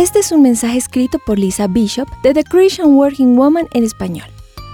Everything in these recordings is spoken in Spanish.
Este es un mensaje escrito por Lisa Bishop de The Christian Working Woman en español.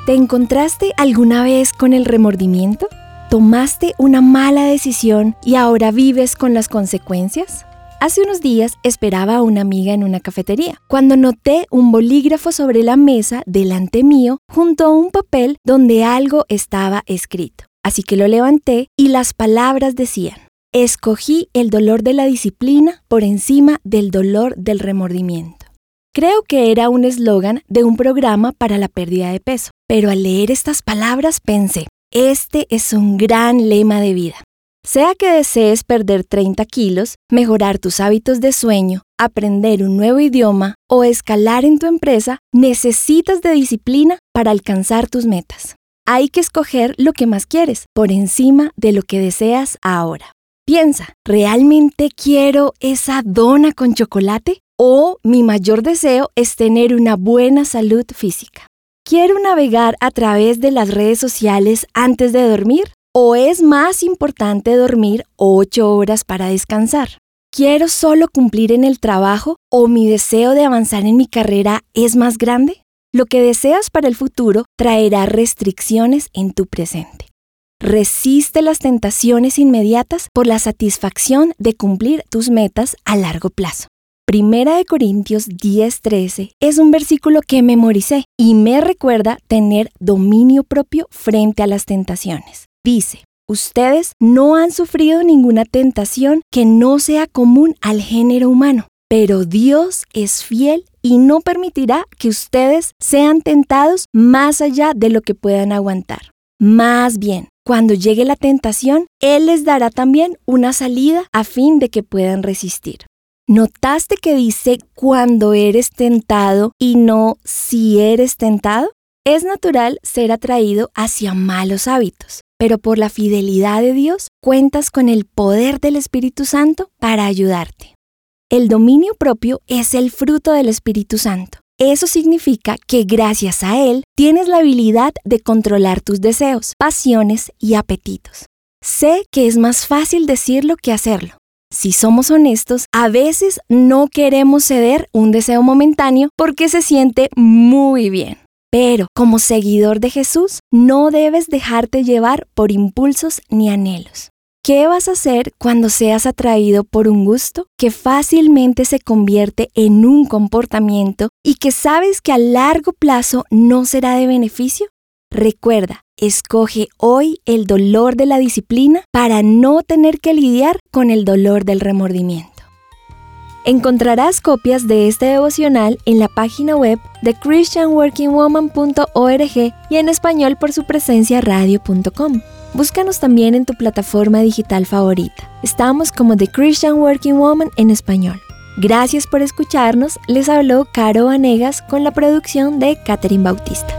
¿Te encontraste alguna vez con el remordimiento? ¿Tomaste una mala decisión y ahora vives con las consecuencias? Hace unos días esperaba a una amiga en una cafetería, cuando noté un bolígrafo sobre la mesa delante mío junto a un papel donde algo estaba escrito. Así que lo levanté y las palabras decían, escogí el dolor de la disciplina por encima del dolor del remordimiento. Creo que era un eslogan de un programa para la pérdida de peso, pero al leer estas palabras pensé, este es un gran lema de vida. Sea que desees perder 30 kilos, mejorar tus hábitos de sueño, aprender un nuevo idioma o escalar en tu empresa, necesitas de disciplina para alcanzar tus metas. Hay que escoger lo que más quieres por encima de lo que deseas ahora. Piensa, ¿realmente quiero esa dona con chocolate? ¿O mi mayor deseo es tener una buena salud física? ¿Quiero navegar a través de las redes sociales antes de dormir? ¿O es más importante dormir 8 horas para descansar? ¿Quiero solo cumplir en el trabajo o mi deseo de avanzar en mi carrera es más grande? Lo que deseas para el futuro traerá restricciones en tu presente. Resiste las tentaciones inmediatas por la satisfacción de cumplir tus metas a largo plazo. Primera de Corintios 10:13 es un versículo que memoricé y me recuerda tener dominio propio frente a las tentaciones. Dice, ustedes no han sufrido ninguna tentación que no sea común al género humano, pero Dios es fiel y no permitirá que ustedes sean tentados más allá de lo que puedan aguantar. Más bien, cuando llegue la tentación, Él les dará también una salida a fin de que puedan resistir. ¿Notaste que dice cuando eres tentado y no si eres tentado? Es natural ser atraído hacia malos hábitos, pero por la fidelidad de Dios cuentas con el poder del Espíritu Santo para ayudarte. El dominio propio es el fruto del Espíritu Santo. Eso significa que gracias a Él tienes la habilidad de controlar tus deseos, pasiones y apetitos. Sé que es más fácil decirlo que hacerlo, si somos honestos, a veces no queremos ceder un deseo momentáneo porque se siente muy bien. Pero como seguidor de Jesús, no debes dejarte llevar por impulsos ni anhelos. ¿Qué vas a hacer cuando seas atraído por un gusto que fácilmente se convierte en un comportamiento y que sabes que a largo plazo no será de beneficio? Recuerda, escoge hoy el dolor de la disciplina para no tener que lidiar con el dolor del remordimiento. Encontrarás copias de este devocional en la página web de christianworkingwoman.org y en español por su presencia radio.com. Búscanos también en tu plataforma digital favorita. Estamos como The Christian Working Woman en español. Gracias por escucharnos. Les habló Caro Vanegas con la producción de Catherine Bautista.